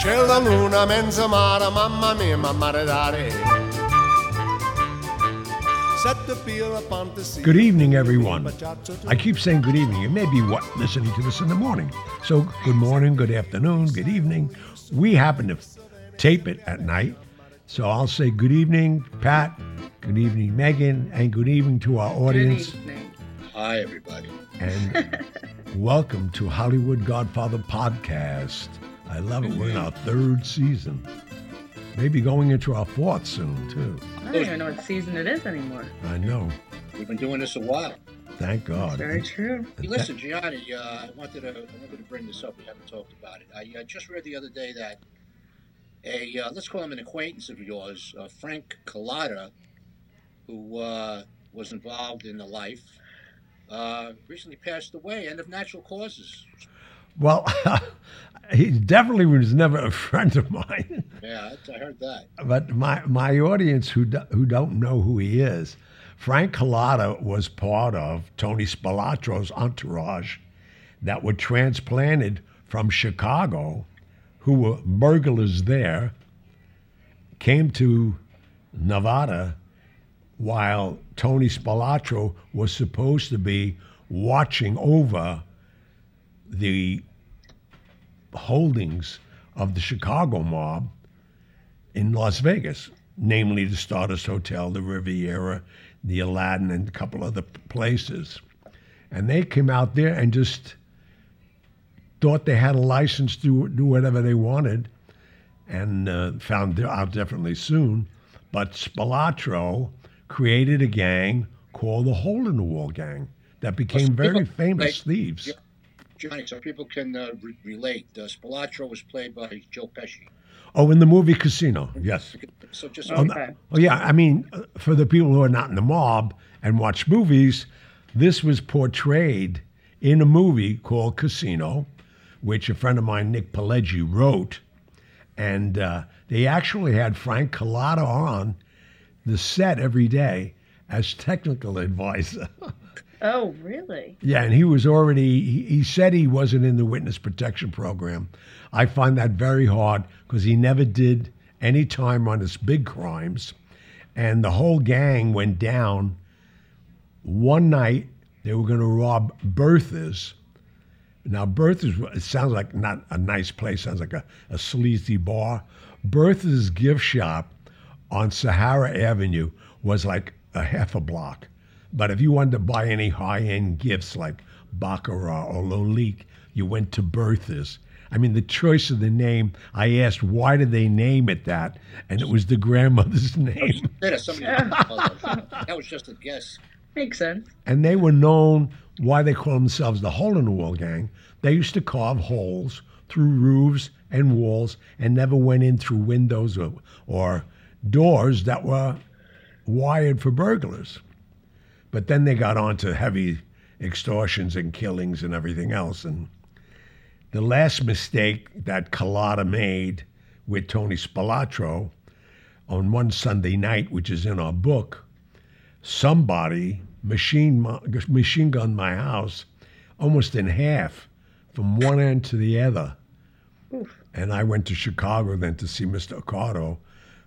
C'è la luna mezza mare, mamma mia, mamma dare. Set the peel upon the sea. Good evening, everyone. I keep saying good evening. You may be what listening to this in the morning. So good morning, good afternoon, good evening. We happen to tape it at night. So I'll say good evening, Pat. Good evening, Megan, and good evening to our audience. Good evening. Hi, everybody. And welcome to Hollywood Godfather Podcast. I love it. We're in our third season. Maybe going into our fourth soon, too. I don't even know what season it is anymore. I know. We've been doing this a while. Thank God. Very true. Hey, listen, Gianni, uh, I wanted to I wanted to bring this up. We haven't talked about it. I uh, just read the other day that a uh, let's call him an acquaintance of yours, uh, Frank Cullotta, who uh, was involved in the life, uh, recently passed away, end of natural causes. Well, he definitely was never a friend of mine. Yeah, I heard that. But my, my audience who, do, who don't know who he is, Frank Cullotta was part of Tony Spilotro's entourage that were transplanted from Chicago, who were burglars there, came to Nevada while Tony Spilotro was supposed to be watching over the holdings of the Chicago mob in Las Vegas, namely the Stardust Hotel, the Riviera, the Aladdin, and a couple other places. And they came out there and just thought they had a license to do whatever they wanted and uh, found out definitely soon. But Spilotro created a gang called the Hole in the Wall Gang that became very famous thieves. Johnny, so people can uh, re- relate. Uh, Spilotro was played by Joe Pesci. Oh, in the movie Casino, yes. So just no- Okay. Oh, yeah. I mean, uh, for the people who are not in the mob and watch movies, this was portrayed in a movie called Casino, which a friend of mine, Nick Pileggi, wrote. And uh, they actually had Frank Cullotta on the set every day as technical advisor. Oh, really? Yeah, and he was already, he, he said he wasn't in the witness protection program. I find that very hard because he never did any time on his big crimes. And the whole gang went down. One night, they were going to rob Bertha's. Now, Bertha's, it sounds like not a nice place, sounds like a, a sleazy bar. Bertha's gift shop on Sahara Avenue was like a half a block. But if you wanted to buy any high end gifts like Baccarat or Lalique, you went to Bertha's. I mean, the choice of the name, I asked, why did they name it that? And it was the grandmother's name. That was just a guess. Makes sense. And they were known why they call themselves the Hole in the Wall Gang. They used to carve holes through roofs and walls and never went in through windows or, or doors that were wired for burglars. But then they got on to heavy extortions and killings and everything else. And the last mistake that Cullotta made with Tony Spilotro on one Sunday night, which is in our book, somebody machine machine gunned my house almost in half from one end to the other. And I went to Chicago then to see Mr. Accardo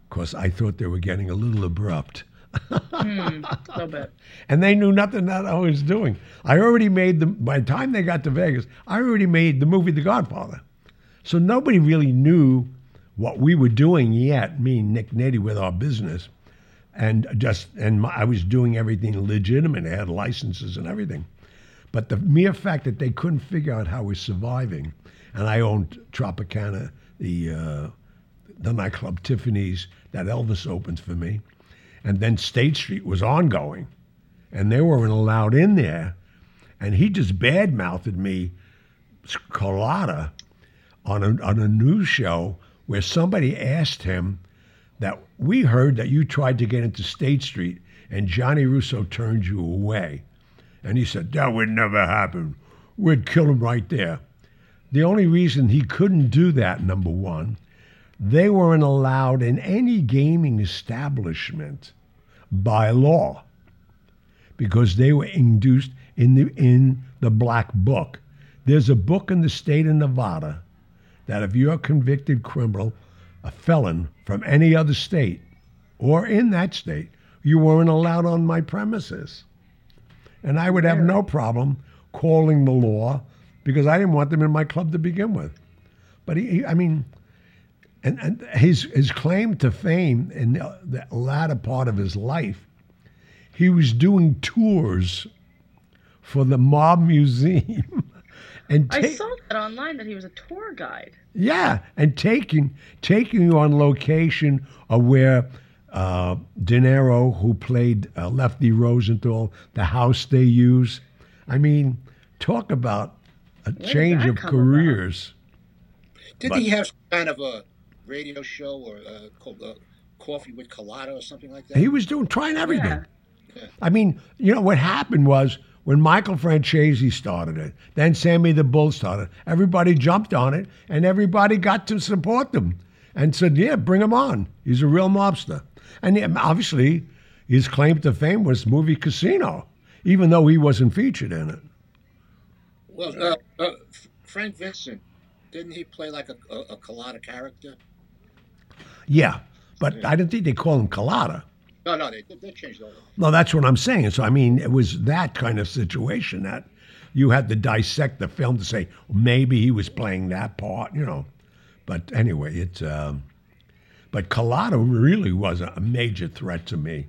because I thought they were getting a little abrupt. A little bit. And they knew nothing that I was doing. I already made the, by the time they got to Vegas, I already made the movie The Godfather. So nobody really knew what we were doing yet, me and Nick Nitty with our business. And just, and my, I was doing everything legitimate. I had licenses and everything. But the mere fact that they couldn't figure out how we're surviving, and I owned Tropicana, the uh, the nightclub Tiffany's that Elvis opened for me, and then State Street was ongoing, and they weren't allowed in there, and he just badmouthed me, Cullotta, on a on a news show where somebody asked him that we heard that you tried to get into State Street and Johnny Russo turned you away. And he said, That would never happen. We'd kill him right there. The only reason he couldn't do that, number one, they weren't allowed in any gaming establishment by law because they were induced in the in the black book. There's a book in the state of Nevada that if you're a convicted criminal, a felon from any other state or in that state, you weren't allowed on my premises. And I would have no problem calling the law because I didn't want them in my club to begin with. But he, he I mean, and, and his his claim to fame in the, the latter part of his life, he was doing tours for the Mob Museum, and I saw that online that he was a tour guide. yeah, and taking taking you on location of where uh, De Niro, who played uh, Lefty Rosenthal, the house they use. I mean, talk about a did change of come about? careers. Didn't But- he have kind of a radio show or uh, called uh, Coffee with Cullotta or something like that? He was doing trying everything. Yeah. I mean, you know what happened was when Michael Franzese started it, then Sammy the Bull started. Everybody jumped on it, and everybody got to support them and said, "Yeah, bring him on. He's a real mobster." And obviously, his claim to fame was movie Casino, even though he wasn't featured in it. Well, uh, uh, Frank Vincent, didn't he play like a, a, a Cullotta character? Yeah, but I didn't think they call him Cullotta. No, no, they, they changed all that. No, that's what I'm saying. So I mean, it was that kind of situation that you had to dissect the film to say maybe he was playing that part, you know. But anyway, it's um, but Cullotta really was a major threat to me,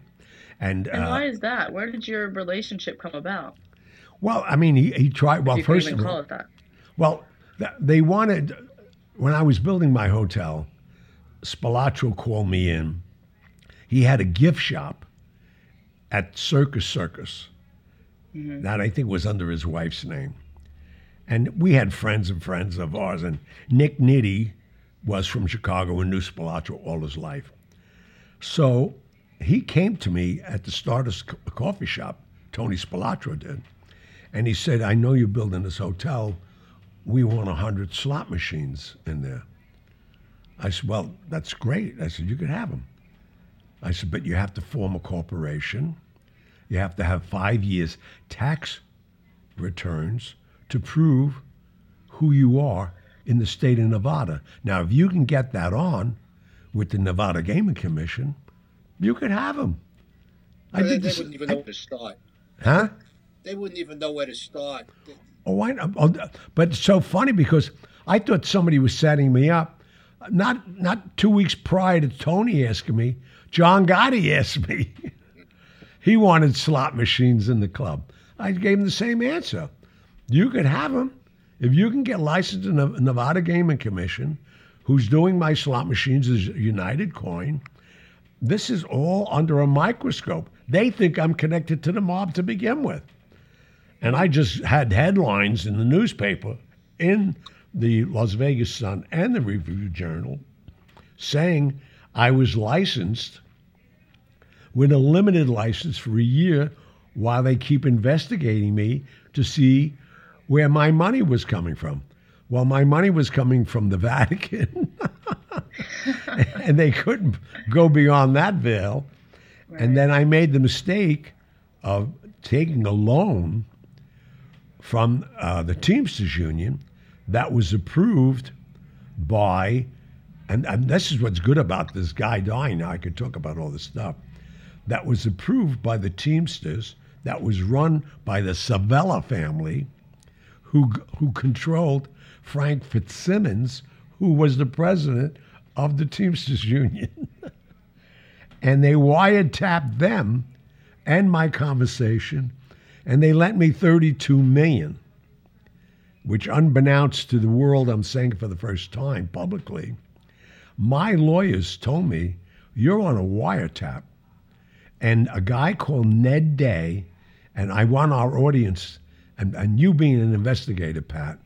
and, And uh, why is that? Where did your relationship come about? well, I mean, he, he tried. Well, you first even of call all, it that. well, th- they wanted when I was building my hotel, Spilotro called me in. He had a gift shop at Circus Circus mm-hmm. that I think was under his wife's name. And we had friends and friends of ours. And Nick Nitti was from Chicago and knew Spilotro all his life. So he came to me at the Stardust Co- coffee shop, Tony Spilotro did. And he said, I know you're building this hotel. We want 100 slot machines in there. I said, Well, that's great. I said, You could have them. I said, But you have to form a corporation. You have to have five years tax returns to prove who you are in the state of Nevada. Now, if you can get that on with the Nevada Gaming Commission, you could have them. I they, did they this. wouldn't even know where to start. Huh? They wouldn't even know where to start. Oh, I know. Oh, but it's so funny because I thought somebody was setting me up. Not not two weeks prior to Tony asking me, John Gotti asked me. he wanted slot machines in the club. I gave him the same answer. You could have them if you can get licensed in the Nevada Gaming Commission, who's doing my slot machines is United Coin. This is all under a microscope. They think I'm connected to the mob to begin with. And I just had headlines in the newspaper, in the Las Vegas Sun and the Review Journal, saying I was licensed with a limited license for a year while they keep investigating me to see where my money was coming from. Well, my money was coming from the Vatican, and they couldn't go beyond that veil. And then I made the mistake of taking a loan from uh, the Teamsters Union that was approved by, and, and this is what's good about this guy dying. Now I could talk about all this stuff. That was approved by the Teamsters, that was run by the Civella family, who, who controlled Frank Fitzsimmons, who was the president of the Teamsters Union. and they wiretapped them and my conversation, and they lent me 32 million, which unbeknownst to the world, I'm saying for the first time publicly, my lawyers told me, you're on a wiretap. And a guy called Ned Day, and I want our audience, and, and you being an investigator, Pat,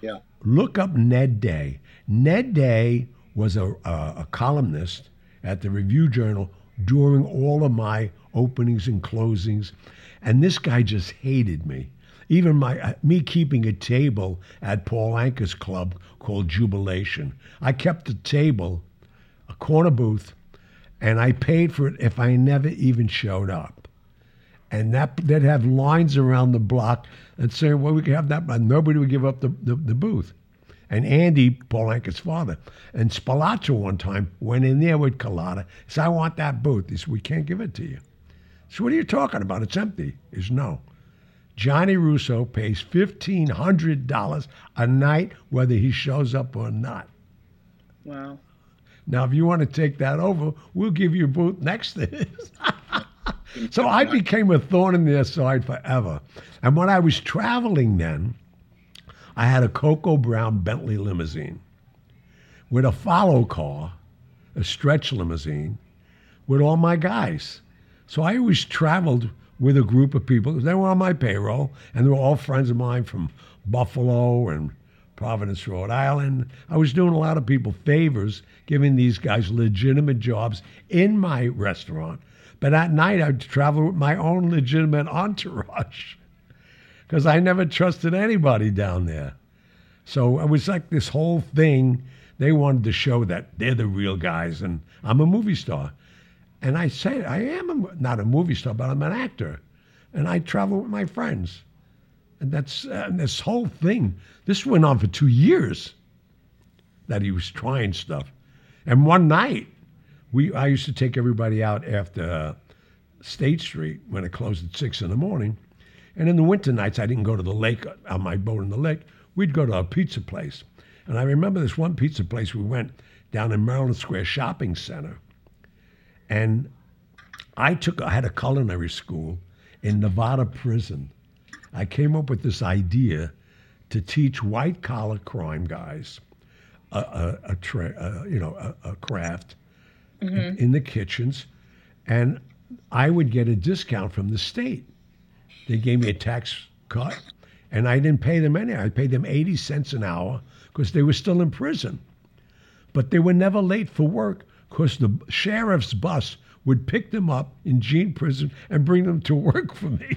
Yeah. look up Ned Day. Ned Day was a, a, a columnist at the Review Journal during all of my openings and closings, and this guy just hated me. Even my uh, me keeping a table at Paul Anka's club called Jubilation. I kept a table, a corner booth, and I paid for it if I never even showed up and that they'd have lines around the block and saying, "Well, we can have that," but nobody would give up the, the, the booth. and Andy, Paul Anka's father. And Spalazzo one time went in there with Cullotta. Said, I want that booth. He said, We can't give it to you. So what are you talking about? It's empty. Said, No. Johnny Russo pays fifteen hundred dollars a night whether he shows up or not. Wow. Now, if you want to take that over, we'll give you a booth next to his. so I became a thorn in their side forever. And when I was traveling then, I had a Cocoa Brown Bentley limousine with a follow car, a stretch limousine, with all my guys. So I always traveled with a group of people. They were on my payroll, and they were all friends of mine from Buffalo and Providence, Rhode Island. I was doing a lot of people favors, giving these guys legitimate jobs in my restaurant. But at night, I'd travel with my own legitimate entourage because I never trusted anybody down there. So it was like this whole thing. They wanted to show that they're the real guys, and I'm a movie star. And I say, I am a, not a movie star, but I'm an actor. And I travel with my friends. And that's uh, and this whole thing. This went on for two years. That he was trying stuff, and one night, we I used to take everybody out after uh, State Street when it closed at six in the morning, and in the winter nights I didn't go to the lake on my boat in the lake. We'd go to a pizza place, and I remember this one pizza place we went down in Maryland Square Shopping Center, and I took I had a culinary school in Nevada prison. I came up with this idea to teach white collar crime guys a, a, a, tra- you know a, a craft in, mm-hmm. in the kitchens, and I would get a discount from the state. They gave me a tax cut, and I didn't pay them any. I paid them eighty cents an hour because they were still in prison, but they were never late for work because the sheriff's bus would pick them up in Jean prison and bring them to work for me.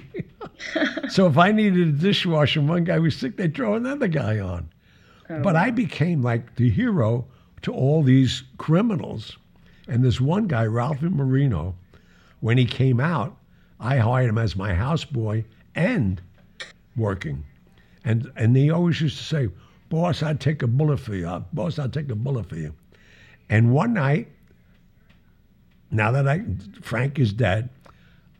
so if I needed a dishwasher, and one guy was sick, they'd throw another guy on. Oh, but I became like the hero to all these criminals. And this one guy, Ralphie Marino, when he came out, I hired him as my houseboy and working. And and he always used to say, Boss, I'd take a bullet for you. Boss, I'd take a bullet for you. And one night, now that I Frank is dead,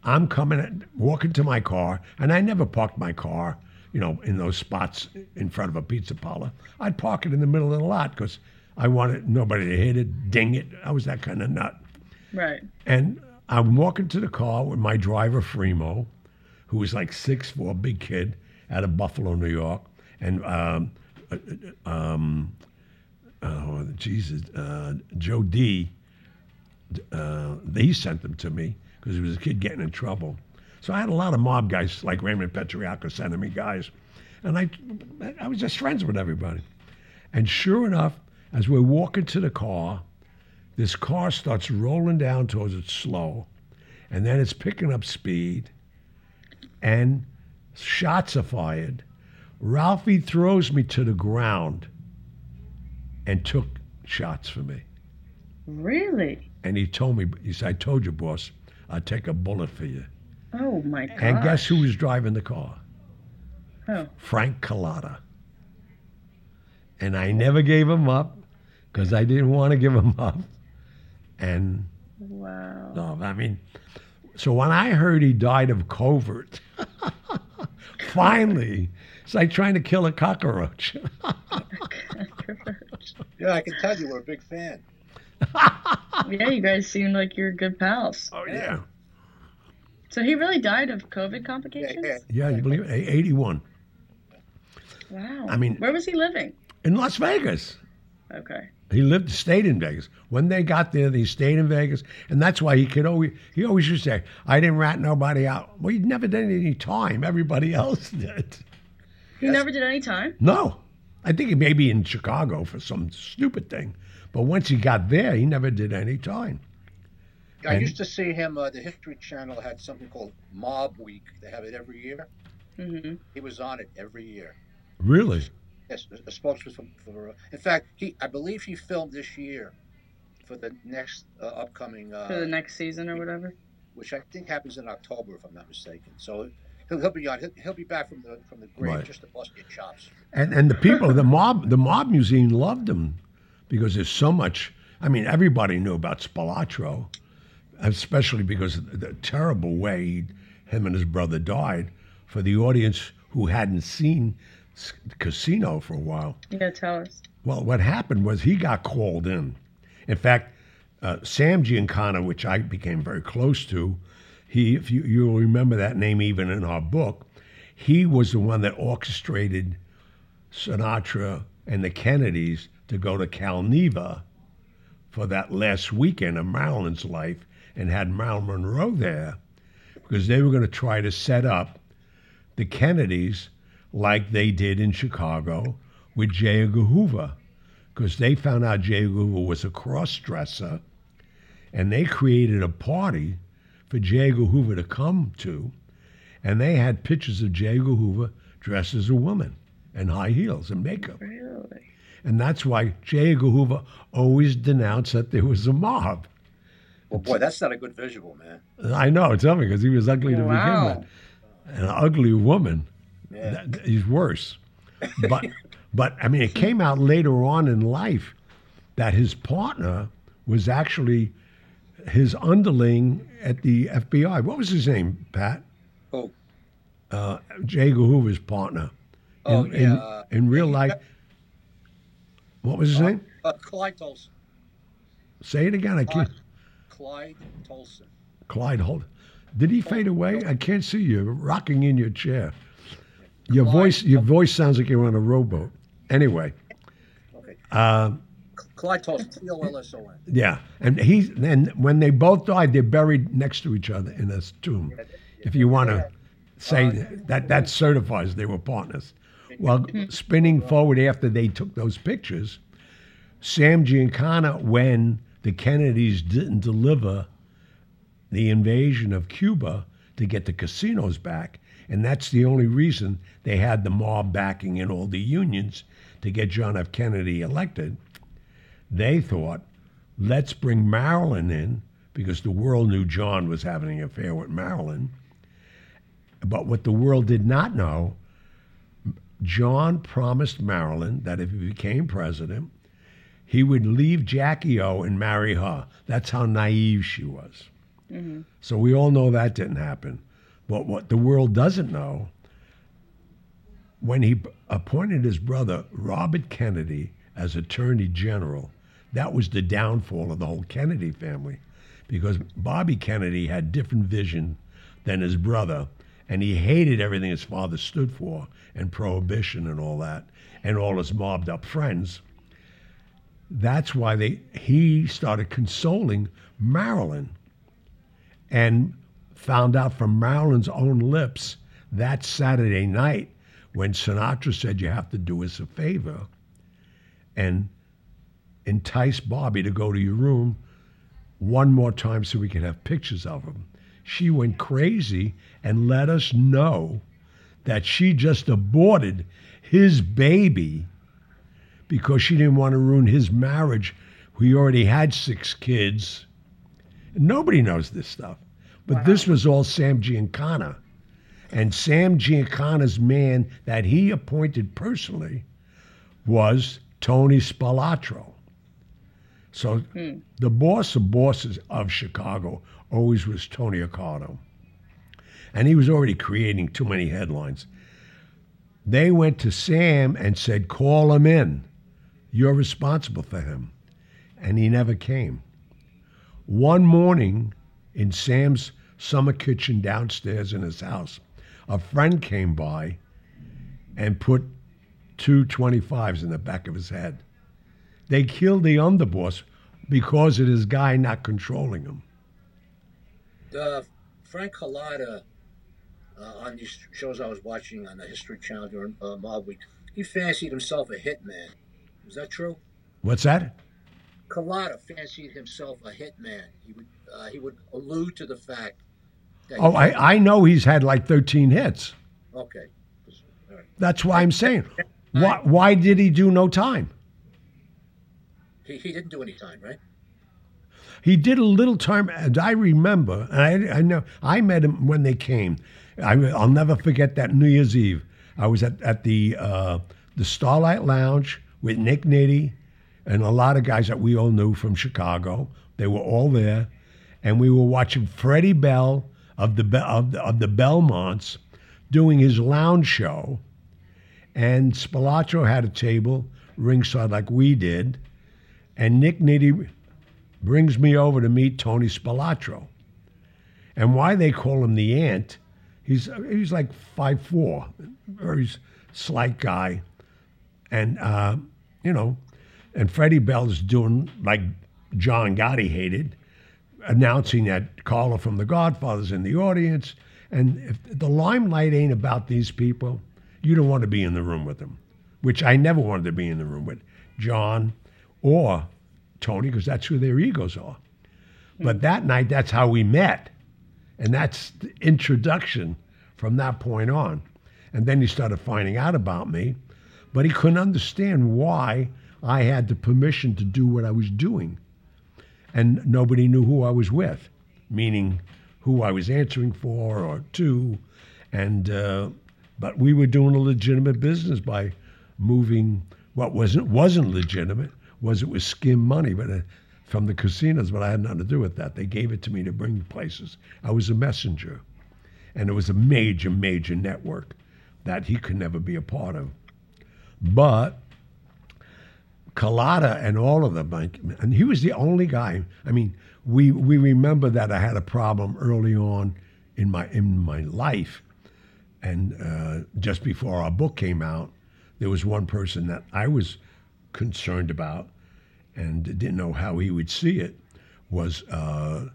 I'm coming, walking to my car, and I never parked my car, you know, in those spots in front of a pizza parlor. I'd park it in the middle of the lot because I wanted nobody to hit it, ding it. I was that kind of nut. Right. And I'm walking to the car with my driver, Fremo, who was like six four, big kid out of Buffalo, New York, and um, uh, uh, um, oh Jesus, uh, Joe D. Uh, they sent them to me because he was a kid getting in trouble. So I had a lot of mob guys like Raymond Patriarca sending me guys, and I, I was just friends with everybody. And sure enough, as we're walking to the car, this car starts rolling down towards it slow, and then it's picking up speed, and shots are fired. Ralphie throws me to the ground and took shots for me. Really? And he told me, he said, I told you, boss, I'd take a bullet for you. Oh my god. And guess who was driving the car? Oh. Frank Cullotta. And I never gave him up because I didn't want to give him up. And Wow. no, I mean, so when I heard he died of COVID, finally, it's like trying to kill a cockroach. Yeah, I can tell you we're a big fan. Yeah, you guys seem like you're good pals. oh, yeah. So he really died of COVID complications? yeah. Yeah, yeah you believe it? 81 Wow. I mean- where was he living? in Las Vegas. Okay. He lived, stayed in Vegas. When they got there, they stayed in Vegas, and that's why he could always. He always used to say, "I didn't rat nobody out." Well, he never did any time. Everybody else did. He Yes. never did any time? No, I think he may be in Chicago for some stupid thing, but once he got there, he never did any time. I And- used to see him. Uh, the History Channel had something called Mob Week. They have it every year. hmm He was on it every year. Really? Yes, a, a spokesperson for. Uh, in fact, he I believe he filmed this year for the next uh, upcoming, uh, For the next season or whatever? which I think happens in October, if I'm not mistaken. So he'll, he'll be on. He'll, he'll be back from the from the grave Right. just to bust your chops. And and the people, the mob, the mob museum loved him because there's so much. I mean, everybody knew about Spilotro, especially because of the, terrible way he, him and his brother died. For the audience who hadn't seen Casino for a while, Yeah, tell us. well, what happened was he got called in. In fact, uh, Sam Giancana, which I became very close to, he, if you, you'll remember that name even in our book, he was the one that orchestrated Sinatra and the Kennedys to go to Calneva for that last weekend of Marilyn's life and had Marilyn Monroe there because they were going to try to set up the Kennedys like they did in Chicago with J. Edgar Hoover because they found out J. Edgar Hoover was a cross dresser and they created a party for J. Edgar Hoover to come to. And they had pictures of J. Edgar Hoover dressed as a woman and high heels and makeup. Really? And that's why J. Edgar Hoover always denounced that there was a mob. Well, boy, that's not a good visual, man. I know, tell me, because he was ugly to begin Wow. with. An ugly woman, Yeah. that, that- he's worse. But, but I mean, it came out later on in life that his partner was actually his underling at the FBI. What was his name, Pat? Oh, Uh, J. Edgar Hoover's partner. oh in, yeah. in, uh, in real life. What was his name? uh, Clyde Tolson. Say it again. I can't. Clyde Tolson. Clyde Holt. Did he fade away? I can't see you You're rocking in your chair. Your Clyde- voice, your voice sounds like you're on a rowboat. Anyway, Okay. uh, Clyde Tolson. T O L S O N. yeah, and he's and when they both died, they're buried next to each other in a tomb. If you want to say that, that certifies they were partners. Well, mm-hmm. spinning forward after they took those pictures, Sam Giancana, when the Kennedys didn't deliver the invasion of Cuba to get the casinos back, and that's the only reason they had the mob backing in all the unions to get John F. Kennedy elected. They thought, let's bring Marilyn in because the world knew John was having an affair with Marilyn. But what the world did not know, John promised Marilyn that if he became president, he would leave Jackie O and marry her. That's how naive she was. Mm-hmm. So we all know that didn't happen. But what the world doesn't know, when he appointed his brother, Robert Kennedy, as Attorney General, that was the downfall of the whole Kennedy family because Bobby Kennedy had different vision than his brother, and he hated everything his father stood for and prohibition and all that, and all his mobbed up friends. That's why they he started consoling Marilyn and found out from Marilyn's own lips that Saturday night when Sinatra said, You have to do us a favor and entice Bobby to go to your room one more time so we can have pictures of him. She went crazy and let us know that she just aborted his baby because she didn't want to ruin his marriage. He already had six kids. Nobody knows this stuff. But this was all Sam Giancana. And Sam Giancana's man that he appointed personally was Tony Spilotro. So hmm. the boss of bosses of Chicago always was Tony Accardo. And he was already creating too many headlines. They went to Sam and said, Call him in. You're responsible for him. And he never came. One morning in Sam's summer kitchen downstairs in his house, a friend came by and put two 25s in the back of his head. They killed the underboss because of this guy not controlling him. Uh, Frank Cullotta, uh, on these shows I was watching on the History Channel during uh, Mob Week, he fancied himself a hitman. Is that true? What's that? Cullotta fancied himself a hitman. He would uh, he would allude to the fact that. Oh, I, I know he's had like 13 hits. Okay. Right. That's why I'm saying. Why, why did he do no time? He, he didn't do any time, right? He did a little time, and I remember, and I, I know I met him when they came. I, will never forget that New Year's Eve. I was at, at the uh, the Starlight Lounge with Nick Nitti and a lot of guys that we all knew from Chicago. They were all there, and we were watching Freddie Bell of the of the, of the Belmonts doing his lounge show, and Spilotro had a table ringside like we did, and Nick Nitti brings me over to meet Tony Spilotro. And why they call him the Ant, he's he's like five four, very slight guy, and uh, you know, and Freddie Bell's doing like John Gotti hated, announcing that caller from The Godfather's in the audience. And if the limelight ain't about these people, you don't want to be in the room with them, which I never wanted to be in the room with John or Tony, because that's who their egos are. But that night, that's how we met. And that's the introduction from that point on. And then he started finding out about me, but he couldn't understand why I had the permission to do what I was doing. And nobody knew who I was with, meaning who I was answering for or to. And, uh, but we were doing a legitimate business by moving what wasn't, wasn't legitimate, was it was skim money, but uh, from the casinos, but I had nothing to do with that. They gave it to me to bring places. I was a messenger. And it was a major, major network that he could never be a part of. But Cullotta and all of them, and he was the only guy. I mean, we we remember that I had a problem early on in my in my life, and uh, just before our book came out, there was one person that I was concerned about, and didn't know how he would see it. Was uh,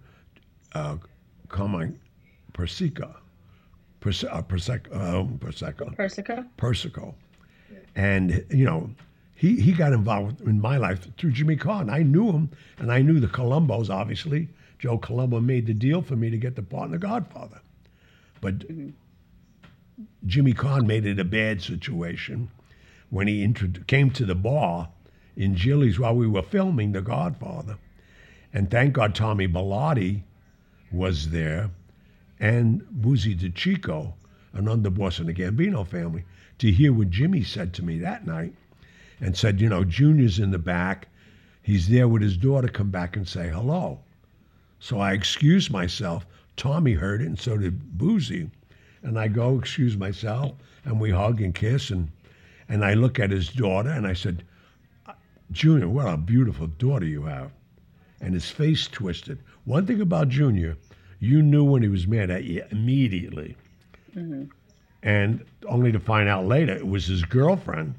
uh, Carmine Persica, Perse- uh, Perseca, uh, Perseca, Persica? Persico. And, you know, he, he got involved in my life through Jimmy Carr. I knew him, and I knew the Columbos, obviously. Joe Colombo made the deal for me to get the part in The Godfather. But Jimmy Carr made it a bad situation when he intro- came to the bar in Gillies while we were filming The Godfather. And thank God Tommy Bilotti was there and Boozy DeChico, an underboss in the Gambino family, to hear what Jimmy said to me that night and said, you know, Junior's in the back. He's there with his daughter. Come back and say hello. So I excuse myself. Tommy heard it, and so did Boozy. And I go excuse myself, and we hug and kiss, and and I look at his daughter, and I said, Junior, what a beautiful daughter you have. And his face twisted. One thing about Junior, you knew when he was mad at you immediately. Mm-hmm. And only to find out later it was his girlfriend.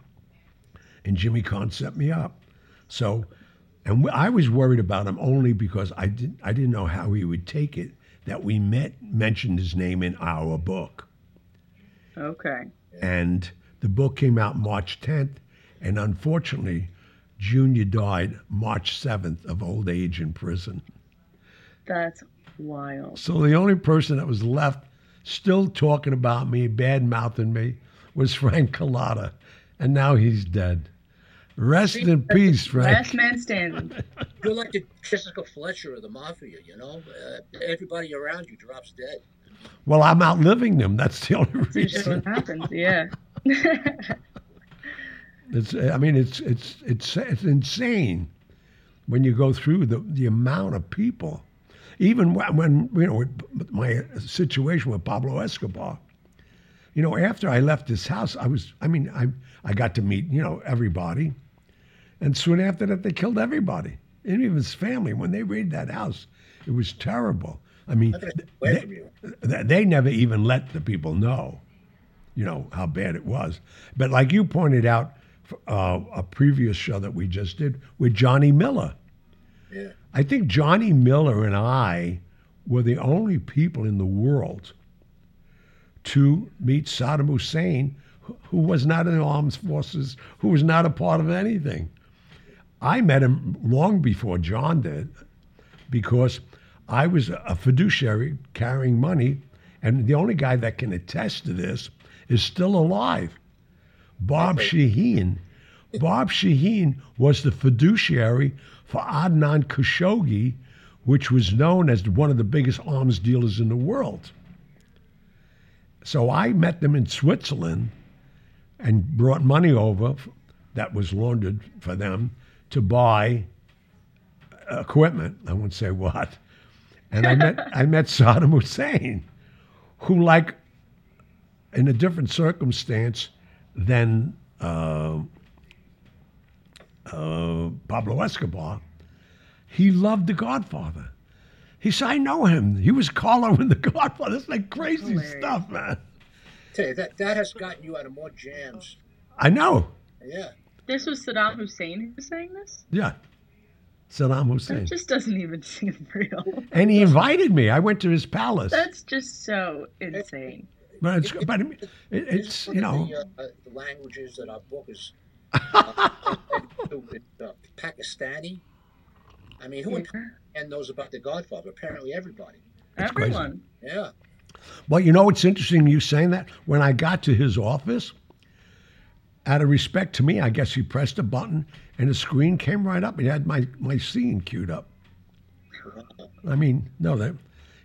And Jimmy Kahn set me up. So, and w- I was worried about him only because I didn't, I didn't know how he would take it that we met, mentioned his name in our book. Okay. And the book came out March 10th. And unfortunately, Junior died March 7th of old age in prison. That's wild. So the only person that was left still talking about me, bad mouthing me, was Frank Cullotta. And now he's dead. Rest in peace, Frank. Last man standing. You're like the Jessica Fletcher of the mafia, you know? Uh, everybody around you drops dead. Well, I'm outliving them. That's the only That's usually reason. what happens. Yeah. It's, I mean, it's it's it's it's insane when you go through the the amount of people. Even when, when you know my situation with Pablo Escobar, you know, after I left this house, I was, I mean, I I got to meet you know everybody, and soon after that, they killed everybody, and even his family. When they raided that house, it was terrible. I mean, I'm gonna step away they- from you. th- they never even let the people know, you know, how bad it was. But like you pointed out, uh, a previous show that we just did with Johnny Miller. Yeah. I think Johnny Miller and I were the only people in the world to meet Saddam Hussein, who- who was not in the armed forces, who was not a part of anything. I met him long before John did because I was a fiduciary carrying money, and the only guy that can attest to this is still alive. Bob Shaheen. Bob Shaheen was the fiduciary for Adnan Khashoggi, which was known as one of the biggest arms dealers in the world. so I met them in Switzerland and brought money over that was laundered for them to buy equipment. I won't say what. And I met I met Saddam Hussein, who, like, in a different circumstance than uh, uh, Pablo Escobar, he loved The Godfather. He said, "I know him. He was Carlo in The Godfather." It's like crazy Hilarious. stuff, man. Tell you that that has gotten you out of more jams. I know. Yeah. This was Saddam Hussein who was saying this? Yeah. Saddam That Hussein. just doesn't even seem real. And he invited me. I went to his palace. That's just so insane. But it's, but it, it's you know, the, uh, the languages that our book is uh, uh, Pakistani. I mean, who in Pakistan knows about The Godfather? Apparently, everybody. crazy. Everyone. Yeah. well, you know, it's interesting you saying that. When I got to his office, out of respect to me, I guess he pressed a button and the screen came right up. He had my my scene queued up. I mean, no, that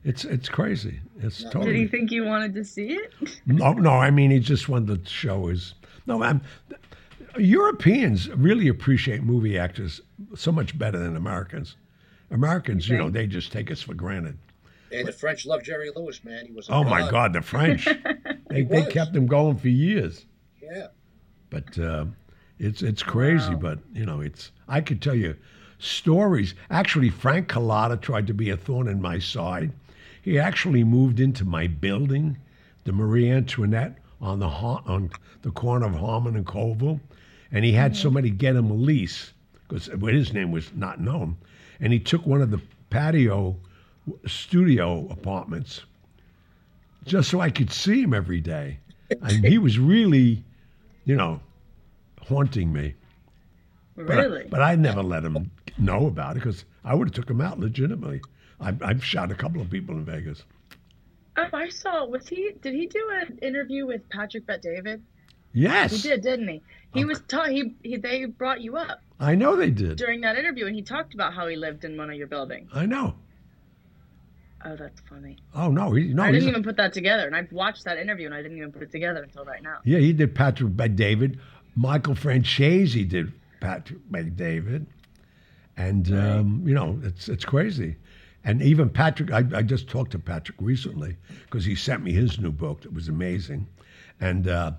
it's it's crazy. It's Did totally Did he think you wanted to see it? No, no. I mean, he just wanted to show his. No, I'm, Europeans really appreciate movie actors so much better than Americans. Americans, you know, they just take us for granted. And the French love Jerry Lewis, man. He was. a Oh my God, the French! they, they kept him going for years. Yeah. But uh, it's it's crazy. Wow. But you know, it's I could tell you stories. Actually, Frank Cullotta tried to be a thorn in my side. He actually moved into my building, the Marie Antoinette on the on the corner of Harmon and Colville, and he had somebody get him a lease because his name was not known, and he took one of the patio studio apartments just so I could see him every day. And he was really, you know, haunting me. But, Really? but I never let him know about it because I would have took him out legitimately. I've, I've shot a couple of people in Vegas. Oh, I saw. Was he? Did he do an interview with Patrick Bet David? Yes, He did, didn't he? He was. taught. he, he. They brought you up I know they did. during that interview, and he talked about how he lived in one of your buildings. I know. Oh, that's funny. Oh no, he no. I didn't even put that together, and I've watched that interview, and I didn't even put it together until right now. yeah, he did Patrick Bet David. Michael Franzese did Patrick Bet David, and um, you know it's it's crazy. And even Patrick, I, I just talked to Patrick recently because he sent me his new book that was amazing, and. Uh,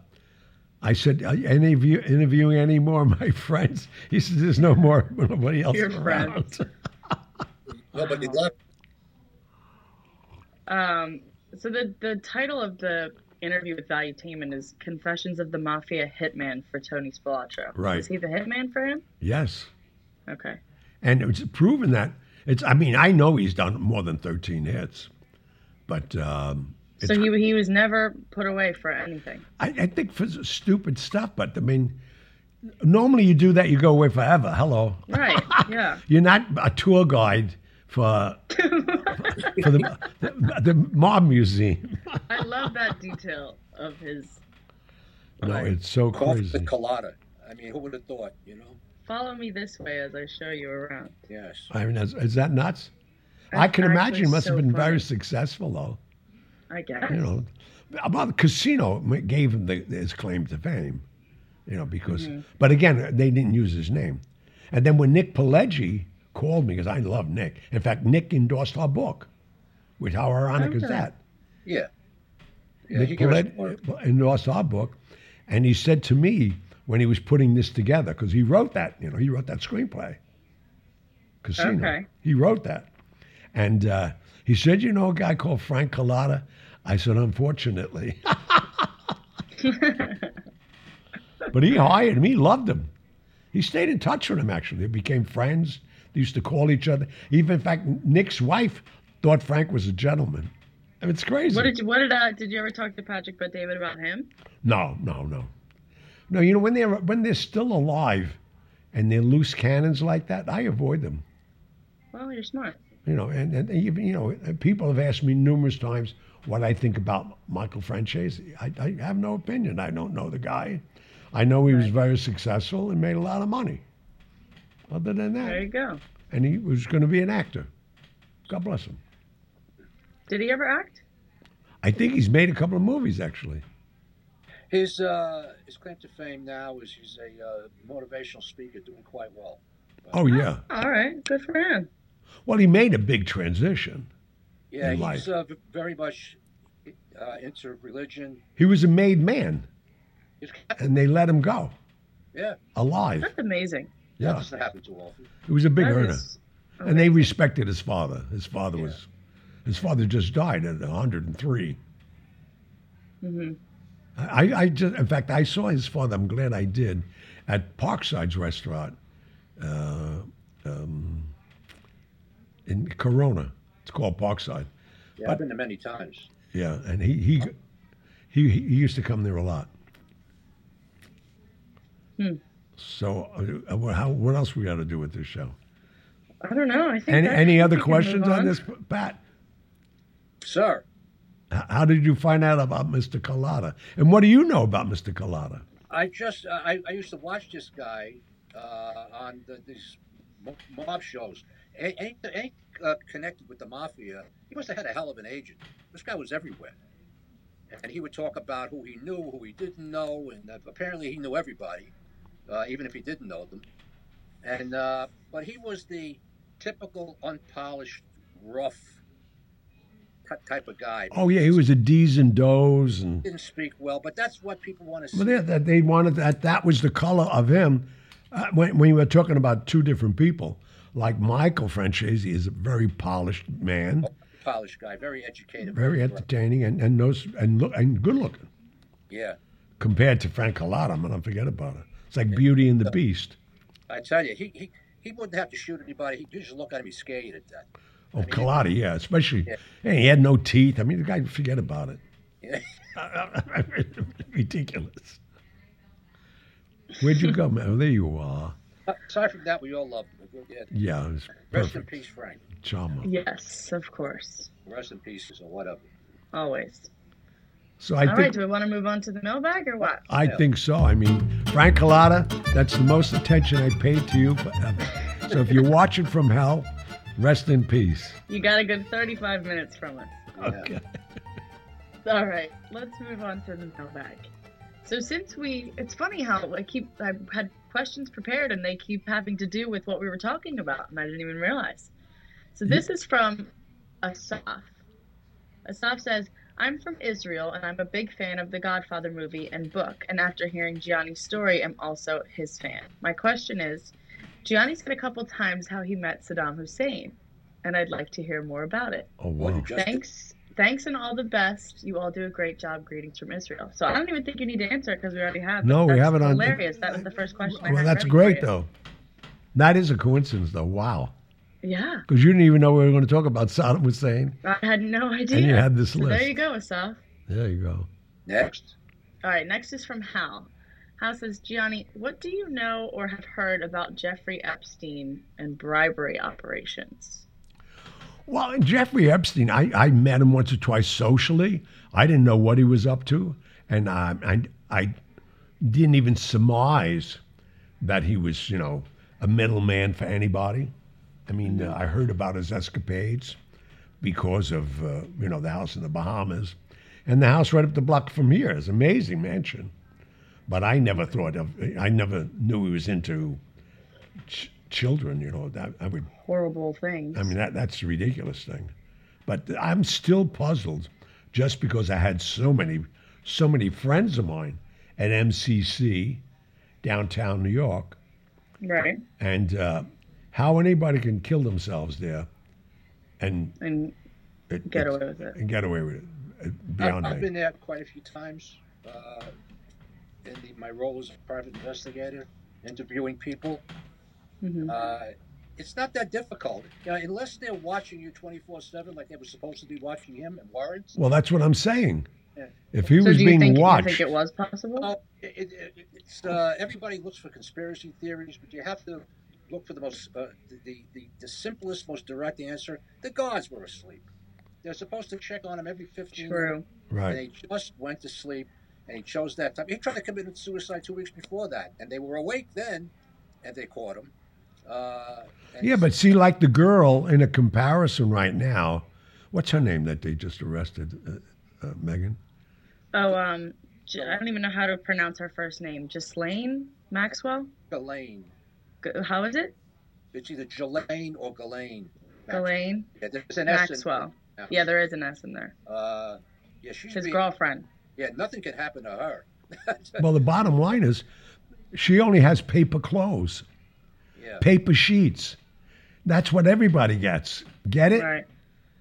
I said, "Are any of you interviewing any more of my friends? He said, "There's no more nobody else Your around." friends. Nobody left. Um. So the the title of the interview with Valuetainment is "Confessions of the Mafia Hitman for Tony Spilotro." Right. Is he the hitman for him? yes, Okay. and it's proven that it's. I mean, I know he's done more than 13 hits, but um, So he he was never put away for anything. I, I think for stupid stuff. But I mean, normally you do that, you go away forever. Hello, Right. Yeah. you're not a tour guide for for the, the the mob museum. I love that detail of his. No, it's so Coffee crazy. with Cullotta. I mean, who would have thought? You know. Follow me this way as I show you around. Yes. I mean, is, is that nuts? I can imagine actually it must so have been very successful, though. I guess. You know, about the casino gave him the, his claim to fame. You know, because, Mm-hmm. but again, they didn't use his name. And then when Nick Pileggi called me, because I love Nick. In fact, Nick endorsed our book. Which how ironic is that? Yeah. Yeah. Nick he Pileggi endorsed our book, and he said to me when he was putting this together, because he wrote that, you know, he wrote that screenplay. Casino. Okay. He wrote that, and uh, he said, "You know, a guy called Frank Cullotta." I said, "Unfortunately," but he hired him. He loved him. He stayed in touch with him. Actually, they became friends. They used to call each other. Even, in fact, Nick's wife thought Frank was a gentleman. I mean, it's crazy. What did you? What did? Uh, did you ever talk to Patrick Bet David about him? No, no, no, no. You know when they're when they're still alive, and they're loose cannons like that, I avoid them. Well, you're smart. You know, and, and even you know, uh, people have asked me numerous times what I think about Michael Franzese. I, I have no opinion. I don't know the guy. I know he was very successful and made a lot of money. Other than that, There you go. and he was going to be an actor. God bless him. Did he ever act? I think he's made a couple of movies actually. His uh, his claim to fame now is he's a uh, motivational speaker, doing quite well. Oh yeah. All right, good for him. Well, he made a big transition. Yeah, In he's life. uh, very much uh, into religion. He was a made man, and they let him go yeah, alive. That's amazing. that Yeah, doesn't happen too often. he was a big That earner, and they respected his father. His father Yeah. was, his father just died at 103. Mhm. I, I just, in fact, I saw his father. I'm glad I did, at Parkside's restaurant, uh, um, in Corona. It's called Parkside. Yeah, But- I've been there many times. Yeah, and he he he, he used to come there a lot. Hmm. So, uh, what- how, what else we got to do with this show? I don't know. I think. Any, any other questions move on this, Pat? Sir, H- How did you find out about Mr. Cullotta? And what do you know about Mr. Cullotta? I just uh, I, used to watch this guy uh, on the, these mob shows. Ain't, ain't, uh, connected with the mafia. He must have had a hell of an agent. This guy was everywhere, and he would talk about who he knew, who he didn't know, and uh, apparently he knew everybody, uh, even if he didn't know them. And but he was the typical unpolished, rough type of guy. Oh yeah, he was a D's and Do's, and didn't speak well, but that's what people want to see. well, they, that they wanted that. That was the color of him. Uh, when, when you were talking about two different people, like Michael Franzese is a very polished man, polished guy, very educated, very entertaining, and and knows and look and good looking. Yeah, compared to Frank Cullotta. I'm gonna forget about it. It's like Beauty and the Beast. I tell you, he, he he wouldn't have to shoot anybody. He you just look at him, he's scared to that. Oh, Cullotta, yeah, especially. Yeah. Hey, he had no teeth. I mean, the guy forget about it. Yeah. Ridiculous. Where'd you go, man? Oh, there you are. Uh, aside from that, we all love him. Yeah, it was Rest in peace, Frank. Charmer. Yes, of course. Rest in peace, or whatever. Always. So I All right. think Do we want to move on to the mailbag or what? I think so. I mean, Frank Cullotta, that's the most attention I paid to you forever. So if you're watching from hell, rest in peace. You got a good 35 minutes from us. Okay. All right, let's move on to the mailbag. So since we, it's funny how I keep, I had questions prepared and they keep having to do with what we were talking about, and I didn't even realize. So this is from Asaf. Asaf says, I'm from Israel and I'm a big fan of the Godfather movie and book, and after hearing Gianni's story, I'm also his fan. My question is, Gianni said a couple times how he met Saddam Hussein, and I'd like to hear more about it. Oh wow. Thanks. Thanks and all the best. You all do a great job. Greetings from Israel. So I don't even think you need to answer it because we already have. No, we That's have it on- Hilarious. That was the first question. I Well, had that's great though. That is a coincidence though. Wow. Yeah, Because you didn't even know we were going to talk about Saddam Hussein. I had no idea. And you had this so list. There you go, Asaf. There you go. Next. All right. Next is from Hal. Hal says, Gianni, what do you know or have heard about Jeffrey Epstein and bribery operations? Well, Jeffrey Epstein, I, I met him once or twice socially. I didn't know what he was up to, and I, I, I didn't even surmise that he was, you know, a middleman for anybody. I mean, uh, I heard about his escapades because of, uh, you know, the house in the Bahamas, and the house right up the block from here is amazing mansion. But I never thought of, I never knew he was into ch- children. You know, that I would Horrible things. I mean, that, that's a ridiculous thing. But I'm still puzzled just because I had so many, so many friends of mine at MCC, downtown New York, right. and uh, how anybody can kill themselves there and And it, get away with it. and get away with it. uh, I've, I've been there quite a few times. Uh, in the, my role as a private investigator, interviewing people. hmm Uh, it's not that difficult, you know, unless they're watching you 24/7, like they were supposed to be watching him and warrants. Well, that's what I'm saying. Yeah. If he So was do you being think, watched, you think it was possible? Uh, it, it, it, it's uh, everybody looks for conspiracy theories, but you have to look for the most, uh, the, the, the the simplest, most direct answer. The guards were asleep. They're supposed to check on him every 15 minutes. True. and right? he just went to sleep and he chose that time. He tried to commit suicide two weeks before that, and they were awake then, and they caught him. Uh, Yeah, but see, like the girl in a comparison right now, what's her name that they just arrested? Uh, uh, Megan? Oh, um, J- I don't even know how to pronounce her first name. Ghislaine Maxwell. Ghislaine. G- How is it? It's either Ghislaine or Ghislaine. Ghislaine Yeah, there's an S in- Maxwell. Yeah. Yeah, there is an S in there. Uh, yeah, she's His being- girlfriend. Yeah, nothing can happen to her. Well, the bottom line is, she only has paper clothes, yeah. paper sheets. That's what everybody gets. Get it? Right.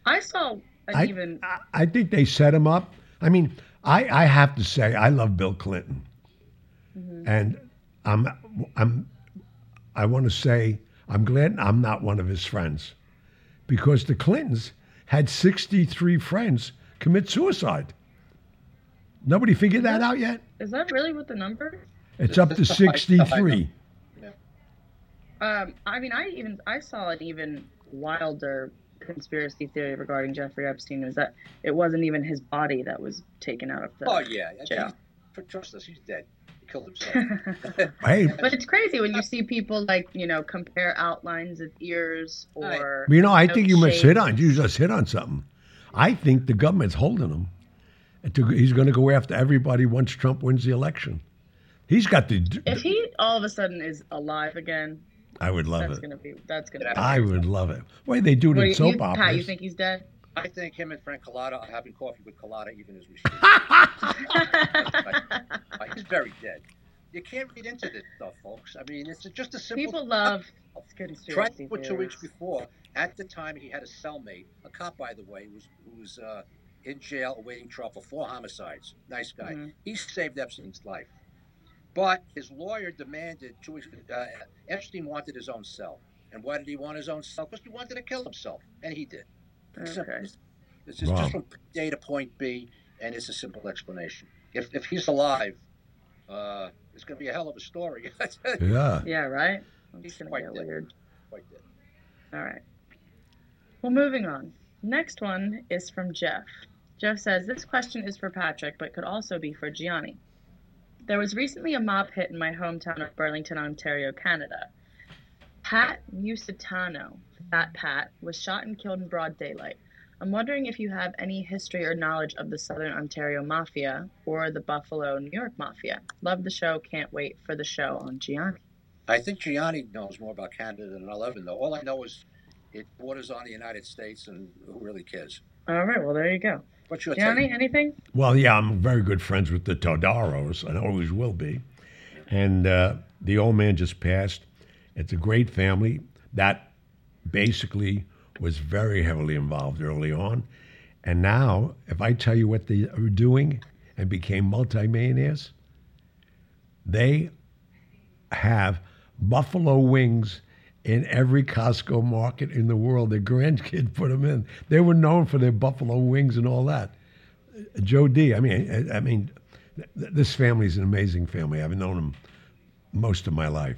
I saw an I, even. I, I think they set him up. I mean, I, I have to say, I love Bill Clinton, mm-hmm. and I'm I'm I want to say I'm glad I'm not one of his friends, because the Clintons had 63 friends commit suicide. Nobody figured that out yet. Is that really what the number? It's up to 63. Um, I mean, I even I saw an even wilder conspiracy theory regarding Jeffrey Epstein is that it wasn't even his body that was taken out of the. Oh yeah. Jail. mean, tr- trust us, he's dead. He killed himself. Hey, But it's crazy when you see people like you know compare outlines of ears or. you know, I think you must hit on you just hit on something. I think the government's holding him. And to- He's going to go after everybody once Trump wins the election. He's got the. If he all of a sudden is alive again, I would love that's it. gonna be that's gonna. Be I would love it. Why they do it What, in you, soap you, Pat, you think he's dead? I think him and Frank Cullotta are having coffee with Cullotta even as we speak. He's very dead. You can't read into this stuff, folks. I mean, it's just a simple. People love Try conspiracy for two weeks before. At the time, he had a cellmate, a cop, by the way, who was who was uh, in jail awaiting trial for four homicides. Nice guy. Mhm. He saved Epstein's life, but his lawyer demanded two weeks. Uh, Epstein wanted his own cell, and why did he want his own cell? Because he wanted to kill himself, and he did. It's simple. Okay. It's just, Wow. just from point A to point B, and it's a simple explanation. If if he's alive, uh, it's going to be a hell of a story. Yeah. Yeah, right. It's He's gonna quite get dead. weird. Quite dead. All right. Well, moving on. Next one is from Jeff. Jeff says this question is for Patrick, but could also be for Gianni. There was recently a mob hit in my hometown of Burlington, Ontario, Canada. Pat Musitano, Fat Pat, was shot and killed in broad daylight. I'm wondering if you have any history or knowledge of the Southern Ontario Mafia or the Buffalo, New York Mafia. Love the show. Can't wait for the show on Gianni. I think Gianni knows more about Canada than I'll ever know. All I know is it borders on the United States, and who really cares? All right. Well, there you go. What's your Gianni, take? anything? Well, yeah, I'm very good friends with the Todaros, and always will be. And uh, the old man just passed. It's a great family that basically was very heavily involved early on. And now, if I tell you what they are doing and became multimillionaires, they have buffalo wings in every Costco market in the world. Their grandkid put them in. They were known for their buffalo wings and all that. Joe D. I mean, I, I mean, th- th- this family is an amazing family. I've known them most of my life.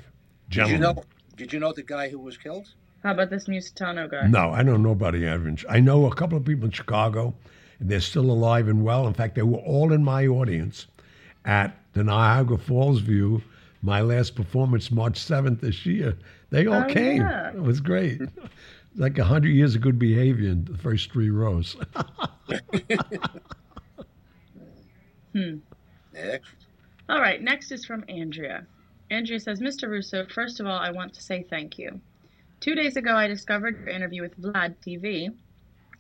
Did you know? Did you know the guy who was killed? How about this Musitano guy? No, I know nobody ever. in- I know a couple of people in Chicago, and they're still alive and well. In fact, they were all in my audience at the Niagara Falls View, my last performance, March 7th this year. They all Oh, came. yeah. It was great. like a 100 years of good behavior in the first three rows. Next. Hmm. All right, next is from Andrea. Andrea says, Mr. Russo, first of all, I want to say thank you. Two days ago, I discovered your interview with Vlad TV,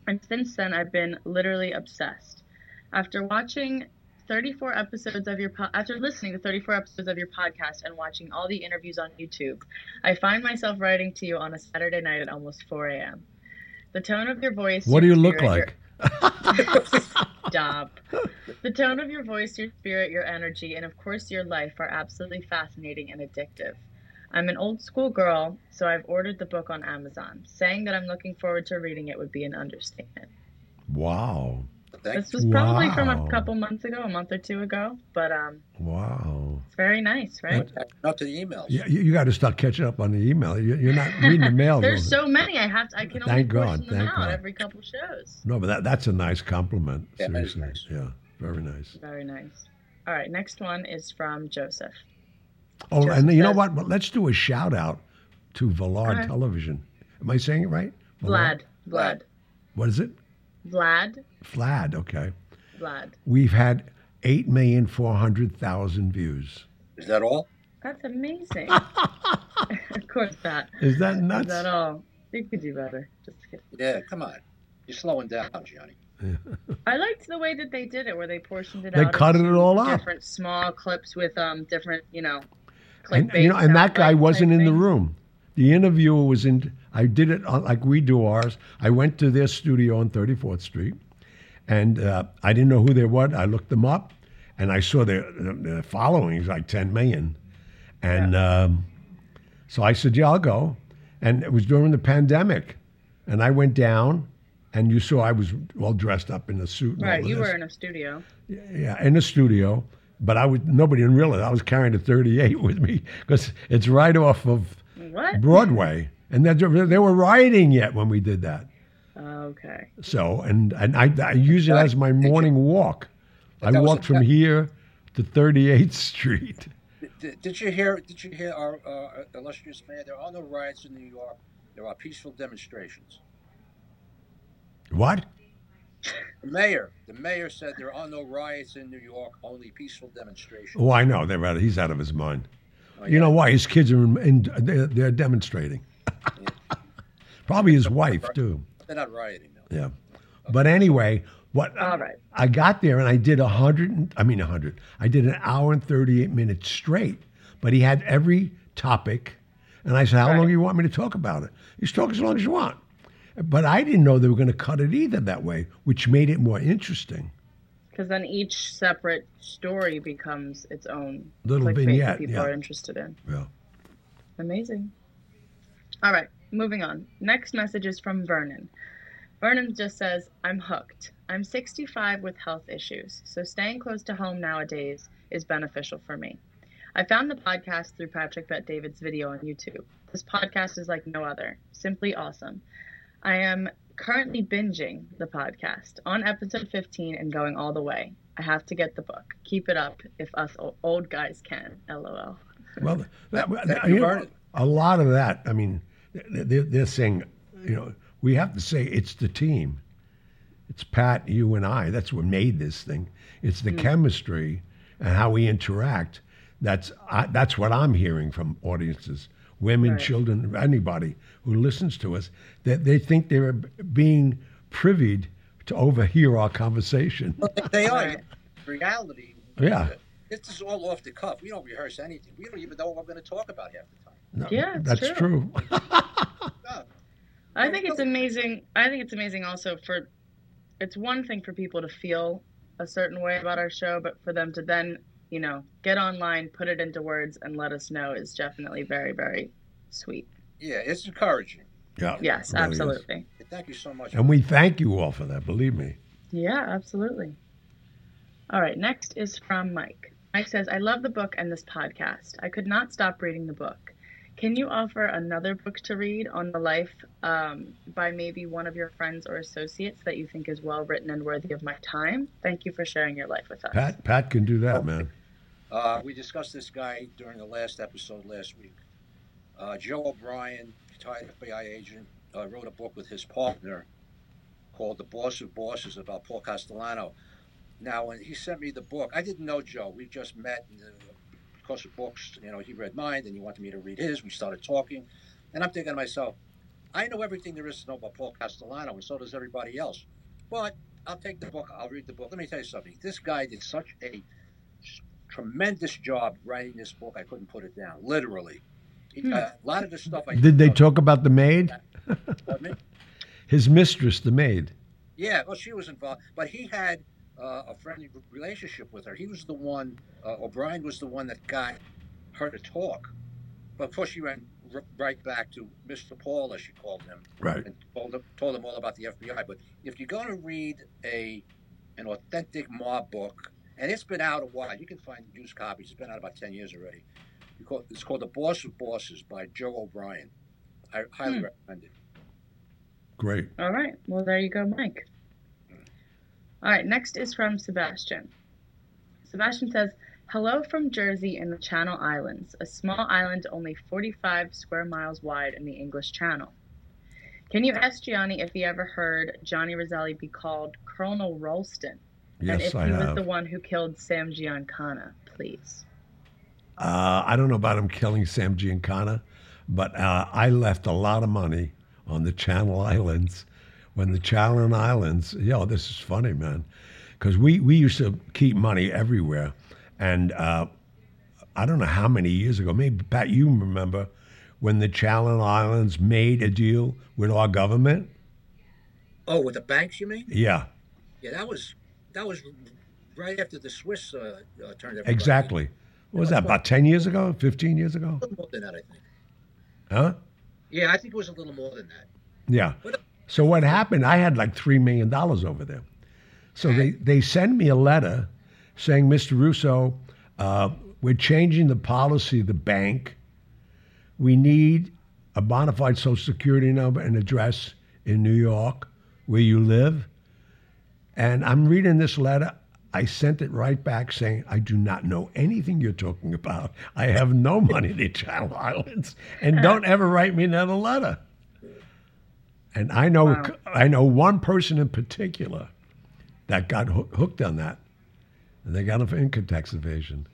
and since then, I've been literally obsessed. After watching 34 episodes of your po- after listening to 34 episodes of your podcast and watching all the interviews on YouTube, I find myself writing to you on a Saturday night at almost 4 a.m. The tone of your voice. what do you look your- like? Stop. The tone of your voice, your spirit, your energy, and of course your life are absolutely fascinating and addictive. I'm an old school girl, so I've ordered the book on Amazon. Saying that I'm looking forward to reading it would be an understatement. Wow. Thank This was probably from a couple months ago, a month or two ago, but um, Wow. it's very nice, right? Not to the emails. Yeah, you, you got to start catching up on the email. You, you're not reading the mail. There's so many. I have to. I can only Thank God, portion them thank out God. every couple shows. No, but that, that's a nice compliment. Yeah, that is Seriously. nice. Yeah, very nice. Very nice. All right, next one is from Joseph. Oh, Joseph and you know what? Well, Let's do a shout out to Vallard Okay. Television. Am I saying it right? Vlad. Vlad. Vlad. What is it? Vlad. Vlad. Okay. Vlad? We've had eight million four hundred thousand views. Is that all? That's amazing. of course not. Is that Is nuts? that all? You could do better. Just kidding. Yeah, come on. You're slowing down, Johnny. I liked the way that they did it, where they portioned it They out. They cut it into all up. Different small clips with um different, you know, and, you know, and that guy wasn't type in the room. The interviewer was in. I did it on, like we do ours. I went to their studio on 34th Street, and uh, I didn't know who they were. I looked them up, and I saw their, their following is like 10 million, and um, so I said, "Yeah, I'll go." And it was during the pandemic, and I went down, and you saw I was all dressed up in a suit. Right, you this. were in a studio. Yeah, in a studio. But I was nobody didn't realize I was carrying a 38 with me because it's right off of What? Broadway, and that they were rioting yet when we did that. Okay. So, and and I, I use it as my morning walk. I walked from here to 38th Street. Did, did you hear? Did you hear our uh, illustrious mayor? There are no riots in New York. There are peaceful demonstrations. What? The mayor, the mayor said there are no riots in New York, only peaceful demonstrations. Oh, I know. They're out, he's out of his mind. Oh, You yeah. know why? His kids are in, in they're, they're demonstrating. Probably his wife too. They're not rioting though. Yeah. But anyway, what All right. I got there and I did a hundred. I mean a hundred. I did an hour and thirty-eight minutes straight. But he had every topic, and I said, "How long do you want me to talk about it?" He's talk as long as you want. But I didn't know they were going to cut it either that way, which made it more interesting. Because then each separate story becomes its own Little clickbait vignette, that people yeah. are interested in. Yeah. Amazing. All right, moving on. Next message is from Vernon. Vernon just says, I'm hooked. I'm 65 with health issues, so staying close to home nowadays is beneficial for me. I found the podcast through Patrick Bet David's video on YouTube. This podcast is like no other, simply awesome. I am currently binging the podcast on episode 15 and going all the way. I have to get the book. Keep it up if us old guys can. LOL. Well, that, Thank you you, know, a lot of that. I mean, they're, they're saying, you know, we have to say it's the team. It's Pat, you, and I. That's what made this thing. It's the hmm. chemistry and how we interact. That's I, that's what I'm hearing from audiences, women, Right. children, anybody who listens to us. That they think they're being privied to overhear our conversation. Well, they- they are. Right. Reality. Yeah. This is all off the cuff. We don't rehearse anything. We don't even know what we're going to talk about half the time. No, Yeah, it's that's true. true. I think it's amazing. I think it's amazing also for it's one thing for people to feel a certain way about our show, but for them to then, you know, get online, put it into words, and let us know is definitely very, very sweet. Yeah, it's encouraging. yeah. Yes, it really is. absolutely. Thank you so much. And we thank you all for that. Believe me. Yeah, absolutely. All right, next is from Mike. Mike says, I love the book and this podcast. I could not stop reading the book. Can you offer another book to read on the life um, by maybe one of your friends or associates that you think is well written and worthy of my time? Thank you for sharing your life with us. Pat, Pat can do that, man. Uh, we discussed this guy during the last episode last week. Uh, Joe O'Brien, retired FBI agent, uh, wrote a book with his partner called The Boss of Bosses about Paul Castellano. Now, when he sent me the book, I didn't know Joe. We just met and, uh, because of books. You know, he read mine, and he wanted me to read his. We started talking, and I'm thinking to myself, I know everything there is to know about Paul Castellano, and so does everybody else. But I'll take the book. I'll read the book. Let me tell you something. This guy did such a tremendous job writing this book. I couldn't put it down, literally. He, Hmm. uh, a lot of the stuff I Did they know- talk about the maid? His mistress, the maid. Yeah, well, she was involved, but he had uh, a friendly relationship with her. He was the one. Uh, O'Brien was the one that got her to talk. But of course, she went r- right back to Mr. Paul, as she called him, Right. and told him, told him all about the FBI. But if you're going to read a an authentic mob book, and it's been out a while, you can find used copies. It's been out about ten years already. You call, it's called The Boss of Bosses by Joe O'Brien. I highly Hmm. recommend it. Great. All right. Well, there you go, Mike. All right. Next is from Sebastian. Sebastian says, Hello from Jersey in the Channel Islands, a small island only 45 square miles wide in the English Channel. Can you ask Gianni if he ever heard Johnny Roselli be called Colonel Ralston? Yes, and if I he have. was the one who killed Sam Giancana, please. Uh, I don't know about him killing Sam Giancana, but uh, I left a lot of money on the Channel Islands. When the Channel Islands, yo, this is funny, man, because we, we used to keep money everywhere. And uh, I don't know how many years ago, maybe Pat, you remember when the Channel Islands made a deal with our government? Oh, with the banks, you mean? Yeah, Yeah, that was that was right after the Swiss uh, uh, turned exactly. What was that, about 10 years ago, 15 years ago? A little more than that, I think. Huh? Yeah, I think it was a little more than that. Yeah. What- So what happened? I had like three million dollars over there. So they they send me a letter saying, Mr. Russo, uh, we're changing the policy of the bank. We need a bona fide social security number and address in New York where you live. And I'm reading this letter. I sent it right back saying, I do not know anything you're talking about. I have no money in the Channel Islands. And don't ever write me another letter. And I know Wow. I know one person in particular that got hoo- hooked on that, and they got him for income tax evasion,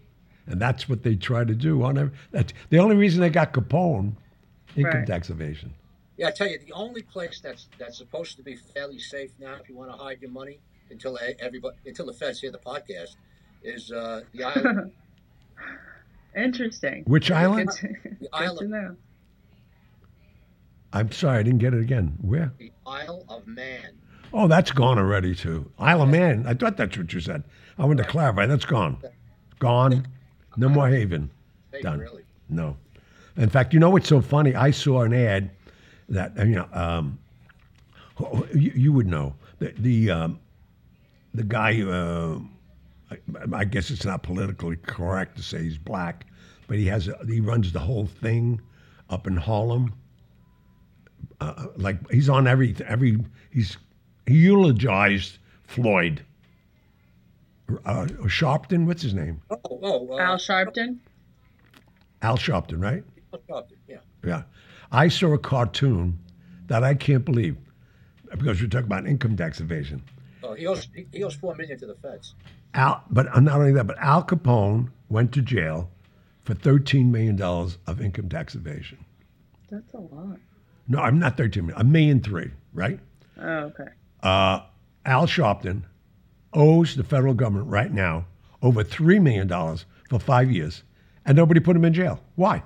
and that's what they try to do on every. That's the only reason they got Capone, income Right. tax evasion. Yeah, I tell you, the only place that's that's supposed to be fairly safe now, if you want to hide your money until e- everybody until the feds hear the podcast, is uh, the island. Interesting. Which island? Good to, good to island. I'm sorry, I didn't get it again. Where? the Isle of Man. Oh, that's gone already too. Isle of Man. I thought that's what you said. I wanted to clarify. That's gone. Gone. No more Haven. Done. really? No. In fact, you know what's so funny? I saw an ad that you know um, you, you would know the the um, the guy. Uh, I, I guess it's not politically correct to say he's black, but he has a, he runs the whole thing up in Harlem. Uh, like he's on every every he's he eulogized Floyd. Uh, Sharpton, what's his name? Oh, oh, uh, Al Sharpton. Al Sharpton, right? Al Sharpton, Yeah. Yeah. I saw a cartoon that I can't believe because we're talking about income tax evasion. Oh, he owes he, he owes four million to the feds. Al, but uh, not only that, but Al Capone went to jail for $13 million of income tax evasion. That's a lot. No, I'm not 13 million, a million three, right? Oh, okay. Uh, Al Sharpton owes the federal government right now over $3 million for five years, and nobody put him in jail. Why?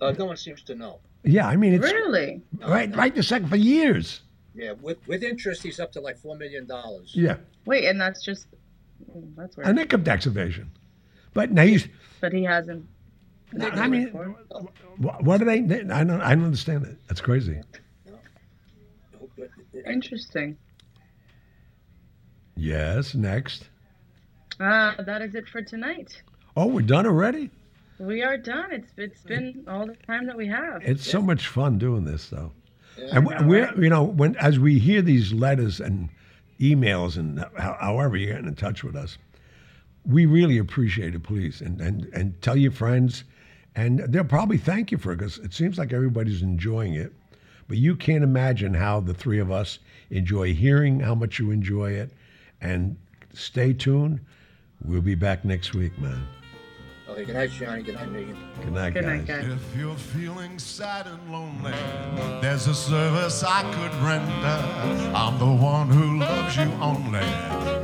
Uh, no one seems to know. Yeah, I mean, it's Really? right, right the second for years. Yeah, with with interest, he's up to like four million dollars. Yeah, Wait, and that's just mm, that's weird. an income tax evasion. But now he's but he hasn't. I mean, what do they? they- I don't. I don't understand it. That's crazy. interesting. Yes. Next. Ah, that is it for tonight. Oh, we're done already. We are done. It's it's been all the time that we have. It's so much fun doing this, though. Yeah. And we- we're, you know, when as we hear these letters and emails and however you're getting in touch with us, we really appreciate it, please, and and and tell your friends, and they'll probably thank you for it because it seems like everybody's enjoying it. But you can't imagine how the three of us enjoy hearing how much you enjoy it, and stay tuned. We'll be back next week, man. Okay, good night, Johnny. Good night, Megan. Good night, Good guys. night, guys. If you're feeling sad and lonely, there's a service I could render. I'm the one who loves you only.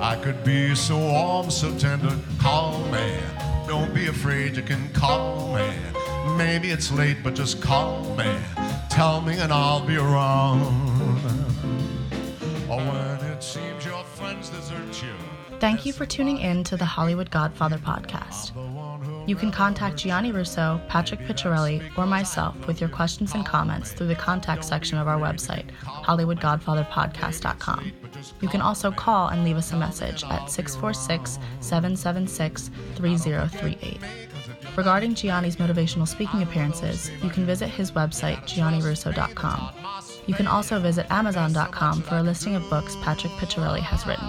I could be so warm, so tender. Call me. Don't be afraid, you can call me. Maybe it's late, but just call me. Tell me, and I'll be around. Oh, or when it seems your friends desert you. Thank you for tuning in to the Hollywood Godfather podcast. You can contact Gianni Russo, Patrick Picciarelli, or myself with your questions and comments through the contact section of our website, HollywoodGodfatherPodcast.com. You can also call and leave us a message at 646 776 3038. Regarding Gianni's motivational speaking appearances, you can visit his website, giannirusso.com. You can also visit amazon.com for a listing of books Patrick Picciarelli has written.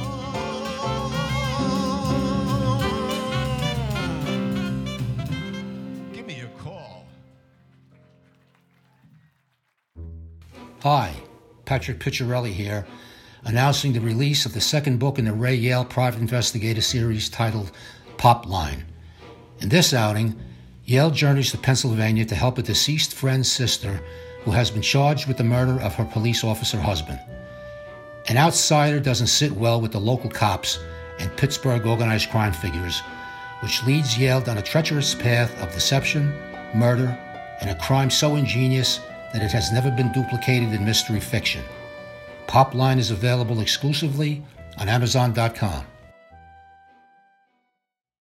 Hi, Patrick Picciarelli here, announcing the release of the second book in the Ray Yale Private Investigator series titled Pop Line. In this outing, Yale journeys to Pennsylvania to help a deceased friend's sister who has been charged with the murder of her police officer husband. An outsider doesn't sit well with the local cops and Pittsburgh organized crime figures, which leads Yale down a treacherous path of deception, murder, and a crime so ingenious that it has never been duplicated in mystery fiction. Popline is available exclusively on Amazon.com.